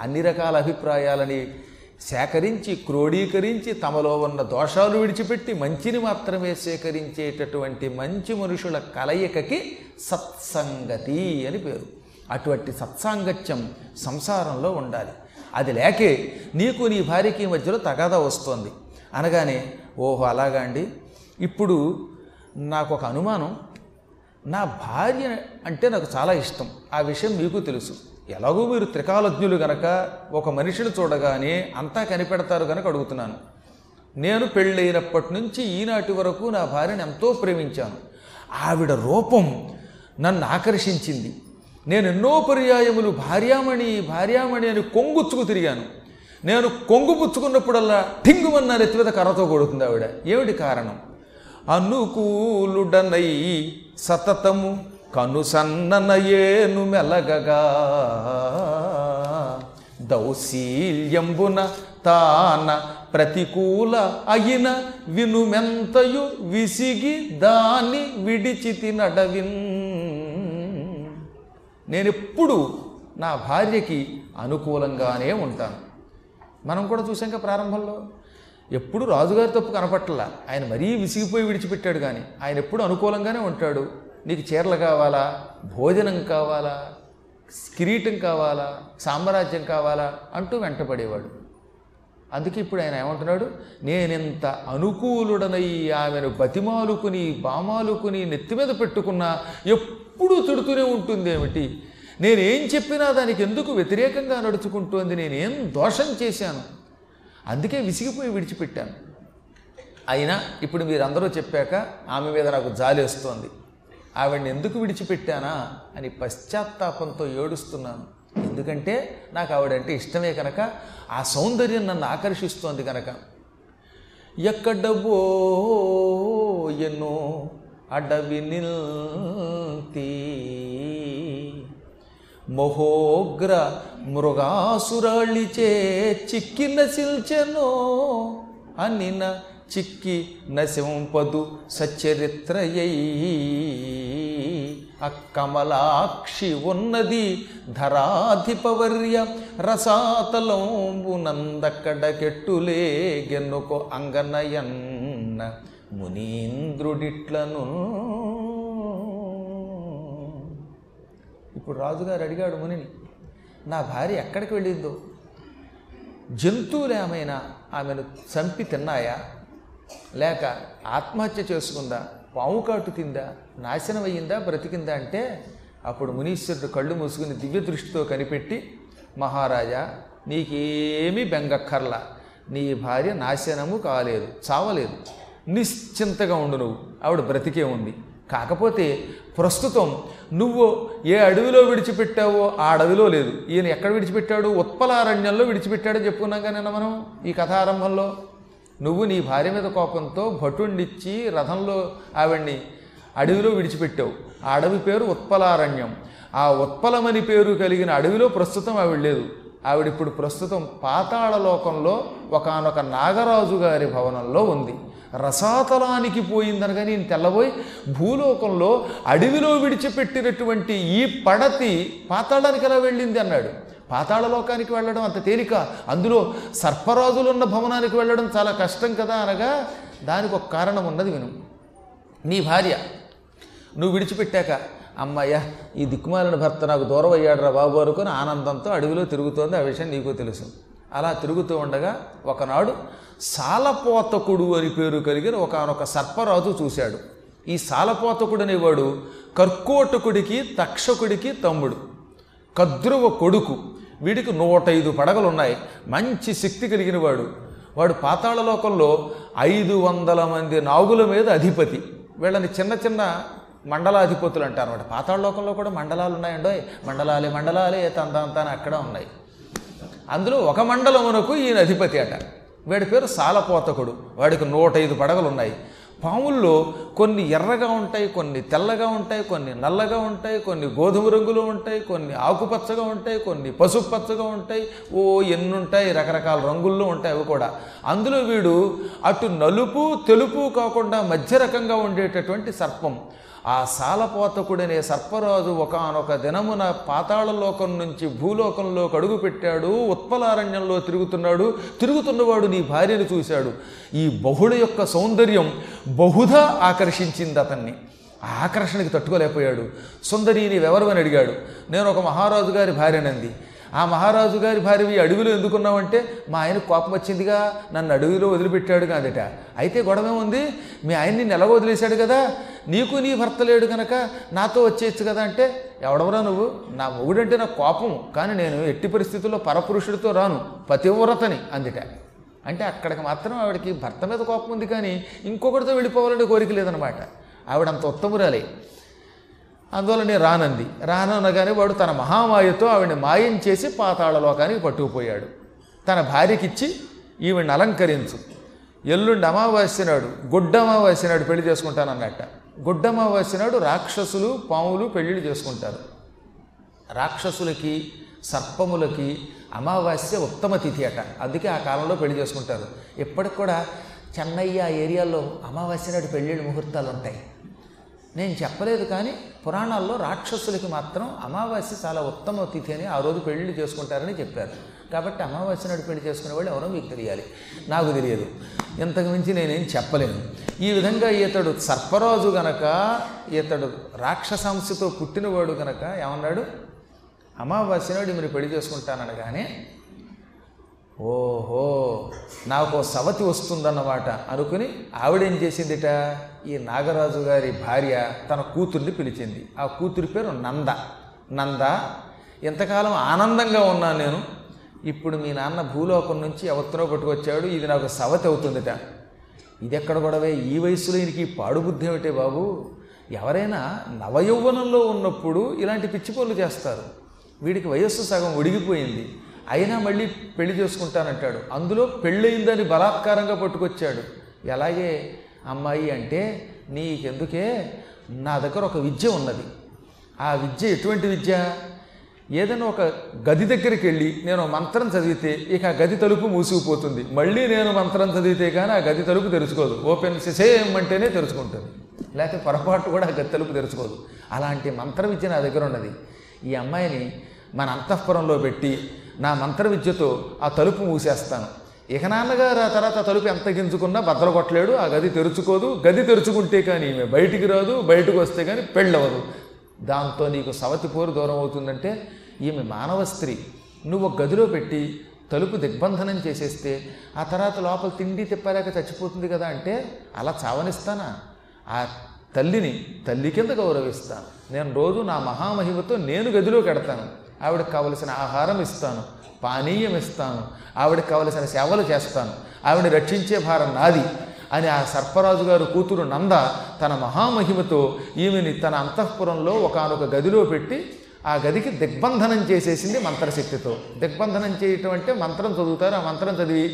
అన్ని రకాల అభిప్రాయాలని సేకరించి క్రోడీకరించి తమలో ఉన్న దోషాలు విడిచిపెట్టి మంచిని మాత్రమే సేకరించేటటువంటి మంచి మనుషుల కలయికకి సత్సంగతి అని పేరు. అటువంటి సత్సాంగత్యం సంసారంలో ఉండాలి. అది లేకే నీకు నీ భార్యకి మధ్యలో తగాదా వస్తోంది. అనగానే ఓహో అలాగా అండి. ఇప్పుడు నాకు ఒక అనుమానం. నా భార్య అంటే నాకు చాలా ఇష్టం. ఆ విషయం మీకు తెలుసు. ఎలాగో మీరు త్రికాలజ్ఞులు గనక ఒక మనిషిని చూడగానే అంతా కనిపెడతారు గనక అడుగుతున్నాను. నేను పెళ్ళైనప్పటి నుంచి ఈనాటి వరకు నా భార్యను ఎంతో ప్రేమించాను. ఆవిడ రూపం నన్ను ఆకర్షించింది. నేను ఎన్నో పర్యాయములు భార్యామణి భార్యామణి అని కొంగుచ్చుకు తిరిగాను. నేను కొంగు పుచ్చుకున్నప్పుడల్లా ఠింగుమన్న నెత్తి మీద కర్రతో కొడుతుంది ఆవిడ. ఏమిటి కారణం? అనుకూలుడనై సతతము కనుసన్ననయేను మెలగగా. దౌశీల్యంబున తాన ప్రతికూల అయిన వినుమెంతయు విసిగి దాని విడిచితి నడవిన్. నేనెప్పుడు నా భార్యకి అనుకూలంగానే ఉంటాను. మనం కూడా చూసాం కదా ప్రారంభంలో. ఎప్పుడు రాజుగారి తప్పు కనపట్టలా ఆయన మరీ విసిగిపోయి విడిచిపెట్టాడు కానీ ఆయన ఎప్పుడు అనుకూలంగానే ఉంటాడు. నీకు చీరలు కావాలా? భోజనం కావాలా? కిరీటం కావాలా? సామ్రాజ్యం కావాలా? అంటూ వెంటపడేవాడు. అందుకే ఇప్పుడు ఆయన ఏమంటున్నాడు? నేనెంత అనుకూలుడనై ఆమెను బతిమాలుకుని బామాలుకుని నెత్తి మీద పెట్టుకున్నా ఎప్పుడూ తిడుతూనే ఉంటుంది ఏమిటి నేనేం చెప్పినా దానికి ఎందుకు వ్యతిరేకంగా నడుచుకుంటోంది? నేనేం దోషం చేశాను? అందుకే విసిగిపోయి విడిచిపెట్టాను. అయినా ఇప్పుడు మీరందరూ చెప్పాక ఆమె మీద నాకు జాలేస్తోంది ఆవిడని ఎందుకు విడిచిపెట్టానా అని పశ్చాత్తాపంతో ఏడుస్తున్నాను. ఎందుకంటే నాకు ఆవిడంటే ఇష్టమే కనుక ఆ సౌందర్యం నన్ను ఆకర్షిస్తోంది కనుక. ఎక్కడబో ఎన్నో అడవి నిల్తీ. మహోగ్ర మృగాసురాళిచే చిక్కి నశిల్చెనో అనిన చిక్కి నశింపదు సచ్చరిత్రయై అక్కమలాక్షి ఉన్నది ధరాధిపవర్య రసాతలంబునందక్కడకెట్టులే గెన్నుకో అంగనయన్న మునీంద్రుడిట్లను. ఇప్పుడు రాజుగారు అడిగాడు మునిని నా భార్య ఎక్కడికి వెళ్ళిందో? జంతువులు ఏమైనా ఆమెను చంపి తిన్నాయా? లేక ఆత్మహత్య చేసుకుందా? పాము కాటు తిందా నాశనం అయ్యిందా బ్రతికిందా అంటే అప్పుడు మునీశ్వరుడు కళ్ళు మూసుకుని దివ్య దృష్టితో కనిపెట్టి మహారాజా నీకేమీ బెంగక్కర్లా. నీ భార్య నాశనము కాలేదు చావలేదు. నిశ్చింతగా ఉండు నువ్వు. ఆవిడ బ్రతికే ఉంది. కాకపోతే ప్రస్తుతం నువ్వు ఏ అడవిలో విడిచిపెట్టావో ఆ అడవిలో లేదు. ఈయన ఎక్కడ విడిచిపెట్టాడు? ఉత్పలారణ్యంలో విడిచిపెట్టాడో చెప్పుకున్నాం కానీ నిన్న మనం ఈ కథారంభంలో. నువ్వు నీ భార్య మీద కోపంతో భటుణ్ణిచ్చి రథంలో ఆవిడ్ని అడవిలో విడిచిపెట్టావు. ఆ అడవి పేరు ఉత్పలారణ్యం. ఆ ఉత్పలమని పేరు కలిగిన అడవిలో ప్రస్తుతం ఆవిడ లేదు. ఆవిడిప్పుడు ప్రస్తుతం పాతాళ లోకంలో ఒకనొక నాగరాజు గారి భవనంలో ఉంది. రసాతలానికి పోయిందనగా నేను తెల్లబోయి భూలోకంలో అడవిలో విడిచిపెట్టినటువంటి ఈ పడతి పాతాళానికి ఎలా వెళ్ళింది అన్నాడు. పాతాళ లోకానికి వెళ్ళడం అంత తేలిక. అందులో సర్పరాజులున్న భవనానికి వెళ్ళడం చాలా కష్టం కదా అనగా దానికి ఒక కారణం ఉన్నది విను. నీ భార్య నువ్వు విడిచిపెట్టాక అమ్మాయ్యా ఈ దిక్కుమాలిన భర్త నాకు దూరం అయ్యాడరా బాబు అనుకుని ఆనందంతో అడవిలో తిరుగుతోంది. ఆ విషయం నీకు తెలుసు. అలా తిరుగుతూ ఉండగా ఒకనాడు సాలపోతకుడు అని పేరు కలిగిన ఒకనొక సర్పరాజు చూశాడు. ఈ సాలపోతకుడు అనేవాడు కర్కోటకుడికి తక్షకుడికి తమ్ముడు. కద్రువ కొడుకు. వీడికి నూట ఐదు పడగలు ఉన్నాయి మంచి శక్తి కలిగిన వాడు. వాడు పాతాళ లోకంలో ఐదు వందల మంది నాగుల మీద అధిపతి. వీళ్ళని చిన్న చిన్న మండలాధిపతులు అంటారు అనమాట పాతాళ లోకంలో కూడా మండలాలు ఉన్నాయండో? మండలాలే మండలాలే తందంతాన అక్కడ ఉన్నాయి. అందులో ఒక మండలమునకు ఈయన అధిపతి అట. వీడి పేరు సాలపోతకుడు. వాడికి నూట ఐదు పడగలు ఉన్నాయి పాముల్లో కొన్ని ఎర్రగా ఉంటాయి కొన్ని తెల్లగా ఉంటాయి కొన్ని నల్లగా ఉంటాయి కొన్ని గోధుమ రంగులో ఉంటాయి కొన్ని ఆకుపచ్చగా ఉంటాయి కొన్ని పసుపు పచ్చగా ఉంటాయి. ఓ ఎన్నుంటాయి రకరకాల రంగుల్లో ఉంటాయి అవి కూడా. అందులో వీడు అటు నలుపు తెలుపు కాకుండా మధ్య రకంగా ఉండేటటువంటి సర్పం. ఆ సాలపోతకుడనే సర్పరాజు ఒకనొక దినమున పాతాళలోకం నుంచి భూలోకంలోకి అడుగు పెట్టాడు ఉత్పలారణ్యంలో తిరుగుతున్నాడు తిరుగుతున్నవాడు నీ భార్యను చూశాడు. ఈ బహుళ యొక్క సౌందర్యం బహుధా ఆకర్షించింది అతన్ని. ఆ ఆకర్షణకి తట్టుకోలేకపోయాడు. సుందరి నీవెవరు అని అడిగాడు. నేను ఒక మహారాజు గారి భార్యనంది. ఆ మహారాజు గారి భార్య ఈ అడవిలో ఎందుకున్నావంటే మా ఆయన కోపం వచ్చిందిగా నన్ను అడవిలో వదిలిపెట్టాడు కాదట అయితే గొడవ ఉంది? మీ ఆయన్ని నెల వదిలేశాడు కదా నీకు నీ భర్త లేడు కనుక నాతో వచ్చేయచ్చు కదా అంటే ఎవడవరా నువ్వు? నా మొగుడంటే నాకు కోపం కానీ నేను ఎట్టి పరిస్థితుల్లో పరపురుషుడితో రాను పతివ్రతని అందిట. అంటే అక్కడికి మాత్రం ఆవిడకి భర్త మీద కోపం ఉంది కానీ ఇంకొకటితో వెళ్ళిపోవాలనే కోరిక లేదనమాట. ఆవిడ అంత ఉత్తమురాలే. అందువల్ల నేను రానంది. రాననగానే వాడు తన మహామాయతో ఆవిడని మాయం చేసి పాతాళలోకానికి పట్టుకుపోయాడు. తన భార్యకిచ్చి ఈవిడ్ని అలంకరించు. ఎల్లుండి అమావాస్య నాడు గుడ్డమావాస్య నాడు పెళ్ళి చేసుకుంటానన్నట్ట. గుడ్డమావాస్య నాడు రాక్షసులు పాములు పెళ్ళిళ్ళు చేసుకుంటారు. రాక్షసులకి సర్పములకి అమావాస్య ఉత్తమ తిథి అట. అందుకే ఆ కాలంలో పెళ్ళి చేసుకుంటారు. ఇప్పటికి కూడా చెన్నై ఆ ఏరియాలో అమావాస్య నాడు పెళ్ళిళ్ళ ముహూర్తాలు ఉంటాయి నేను చెప్పలేదు కానీ పురాణాల్లో రాక్షసులకి మాత్రం అమావాస్య చాలా ఉత్తమ తిథి అని ఆ రోజు పెళ్ళి చేసుకుంటారని చెప్పారు. కాబట్టి అమావాస్య నాడు పెళ్ళి చేసుకునే వాళ్ళు ఎవరో మీకు తెలియాలి. నాకు తెలియదు. ఇంతకు మించి నేనేం చెప్పలేను. ఈ విధంగా ఇతడు సర్పరాజు గనక ఇతడు రాక్షసాంశతో పుట్టినవాడు గనక ఏమన్నాడు? అమావాస్య నాడు మీరు పెళ్ళి చేసుకుంటాననగానే ఓహో నాకు ఓ సవతి వస్తుందన్నమాట అనుకుని ఆవిడేం చేసిందిట? ఈ నాగరాజు గారి భార్య తన కూతుర్ని పిలిచింది. ఆ కూతురి పేరు నంద. నంద ఇంతకాలం ఆనందంగా ఉన్నాను నేను. ఇప్పుడు మీ నాన్న భూలోకం నుంచి ఎవరినో పట్టుకొచ్చాడు. ఇది నాకు సవతి అవుతుందిట. ఇది ఎక్కడ గొడవే? ఈ వయసులో ఈయనకి ఈ పాడుబుద్ధి ఏమిటే బాబు? ఎవరైనా నవయౌవనంలో ఉన్నప్పుడు ఇలాంటి పిచ్చి పనులు చేస్తారు. వీడికి వయస్సు సగం ఉడిగిపోయింది అయినా మళ్ళీ పెళ్ళి చేసుకుంటానంటాడు. అందులో పెళ్ళయిందని బలాత్కారంగా పట్టుకొచ్చాడు. ఎలాగే? అమ్మాయి అంటే నీకెందుకే? నా దగ్గర ఒక విద్య ఉన్నది. ఆ విద్య ఎటువంటి విద్య? ఏదైనా ఒక గది దగ్గరికి వెళ్ళి నేను మంత్రం చదివితే ఇక ఆ గది తలుపు మూసుకుపోతుంది. మళ్ళీ నేను మంత్రం చదివితే కానీ ఆ గది తలుపు తెరుచుకోదు. ఓపెన్ సేమ్ అంటేనే తెరుచుకుంటుంది. లేకపోతే పొరపాటు కూడా ఆ గది తలుపు తెరుచుకోదు. అలాంటి మంత్ర విద్య నా దగ్గర ఉన్నది. ఈ అమ్మాయిని మన అంతఃపురంలో పెట్టి నా మంత్ర విద్యతో ఆ తలుపు మూసేస్తాను. ఇక నాన్నగారు ఆ తర్వాత తలుపు ఎంత గింజుకున్నా భద్రగొట్టలేడు కొట్టలేడు ఆ గది తెరుచుకోదు. గది తెరుచుకుంటే కానీ ఈమె బయటికి రాదు బయటకు వస్తే కానీ పెళ్ళవదు. దాంతో నీకు సవతి పోరు దూరం అవుతుందంటే ఈమె మానవ స్త్రీ. నువ్వు గదిలో పెట్టి తలుపు దిగ్బంధనం చేసేస్తే ఆ తర్వాత లోపల తిండి తిప్పలేక చచ్చిపోతుంది కదా అంటే అలా చావనిస్తానా? ఆ తల్లిని తల్లి కింద గౌరవిస్తాను. నేను రోజు నా మహామహిమతో నేను గదిలో కడతాను ఆవిడకి కావలసిన ఆహారం ఇస్తాను పానీయం ఇస్తాను ఆవిడకి కావలసిన సేవలు చేస్తాను ఆవిడ రక్షించే భారం నాది అని ఆ సర్పరాజు గారు కూతురు నంద తన మహామహిమతో ఈమెని తన అంతఃపురంలో ఒకనొక గదిలో పెట్టి ఆ గదికి దిగ్బంధనం చేసేసింది మంత్రశక్తితో. దిగ్బంధనం చేయటం అంటే మంత్రం చదువుతారు ఆ మంత్రం చదివి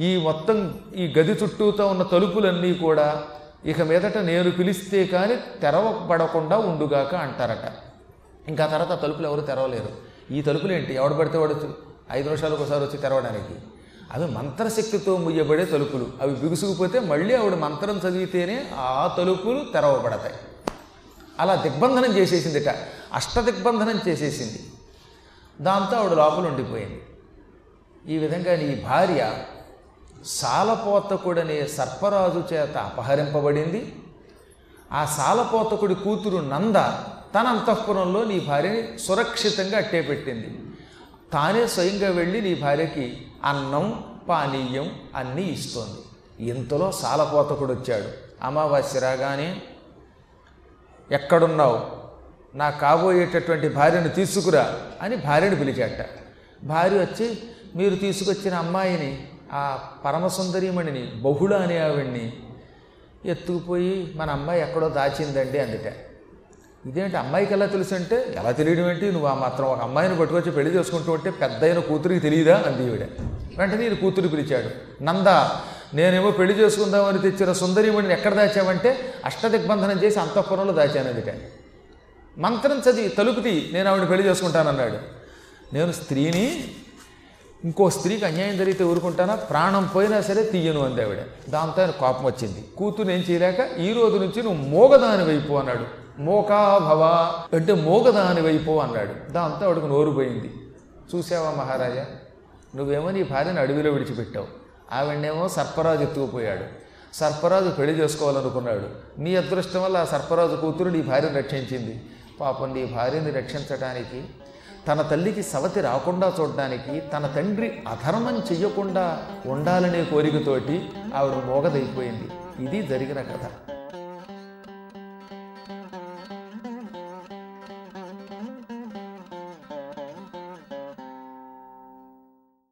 ఈ మొత్తం ఈ గది చుట్టూతో ఉన్న తలుపులన్నీ కూడా ఇక మీదట నేను పిలిస్తే కానీ తెరవబడకుండా ఉండుగాక అంటారట. ఇంకా తర్వాత తలుపులు ఎవరు తెరవలేరు. ఈ తలుపులు ఏంటి? ఎవడు పడితే వాడు ఐదు నిమిషాలకు ఒకసారి వచ్చి తెరవడానికి. అవి మంత్రశక్తితో ముయ్యబడే తలుపులు. అవి బిగుసుకుపోతే మళ్ళీ ఆవిడ మంత్రం చదివితేనే ఆ తలుపులు తెరవబడతాయి. అలా దిగ్బంధనం చేసేసిందిట. అష్టదిగ్బంధనం చేసేసింది. దాంతో ఆవిడ లోపల ఉండిపోయింది. ఈ విధంగా నీ భార్య సాలపోతకుడనే సర్పరాజు చేత అపహరింపబడింది. ఆ సాలపోతకుడి కూతురు నంద తన అంతఃపురంలో నీ భార్యని సురక్షితంగా అట్టే పెట్టింది. తానే స్వయంగా వెళ్ళి నీ భార్యకి అన్నం పానీయం అన్నీ ఇస్తోంది. ఇంతలో సాలపోతకుడు వచ్చాడు అమావాస్య రాగానే ఎక్కడున్నావు? నా కాబోయేటటువంటి భార్యను తీసుకురా అని భార్యను పిలిచాట భార్య వచ్చి మీరు తీసుకొచ్చిన అమ్మాయిని ఆ పరమసుందరీమణిని బహుళ అనే ఆవిడ్ని ఎత్తుకుపోయి మన అమ్మాయి ఎక్కడో దాచిందండి అందుట. ఇదేంటి అమ్మాయికి ఎలా తెలుసు అంటే ఎలా తెలియడం ఏంటి? నువ్వు ఆ మాత్రం ఒక అమ్మాయిని పట్టుకొచ్చి పెళ్ళి చేసుకుంటూ ఉంటే పెద్ద అయిన కూతురికి తెలియదా? అంది ఈవిడ. వెంటనే ఈయన కూతురు పిలిచాడు. నంద నేనేమో పెళ్ళి చేసుకుందామని తెచ్చిన సుందరీమణిని ఎక్కడ దాచావంటే అష్టదిగ్బంధనం చేసి అంతఃపురంలో దాచాను మంత్రం చదివి తలుపుతి నేను ఆవిడ పెళ్ళి చేసుకుంటానన్నాడు. నేను స్త్రీని ఇంకో స్త్రీకి అన్యాయం జరిగితే ఊరుకుంటానా? ప్రాణం పోయినా సరే తీయను అంది ఆవిడ. దాంతో ఆయన కోపం వచ్చింది. కూతురు ఏం చేయలేక ఈ రోజు నుంచి నువ్వు మోగదాని వైపు అన్నాడు. మోకాభవ అంటే మోగదాని వైపు అన్నాడు. దాంతో ఆవిడకు నోరు పోయింది. చూసావా మహారాజా? నువ్వేమో నీ భార్యను అడవిలో విడిచిపెట్టావు. ఆవిడనేమో సర్పరాజు ఎత్తుకుపోయాడు. సర్పరాజు పెళ్ళి చేసుకోవాలనుకున్నాడు. నీ అదృష్టం వల్ల ఆ సర్పరాజు కూతురు నీ భార్యను రక్షించింది. పాపం నీ భార్యని రక్షించడానికి తన తల్లికి సవతి రాకుండా చూడడానికి తన తండ్రి అధర్మం చెయ్యకుండా ఉండాలనే కోరికతోటి ఆవిడ మోగదైపోయింది. ఇది జరిగిన కథ.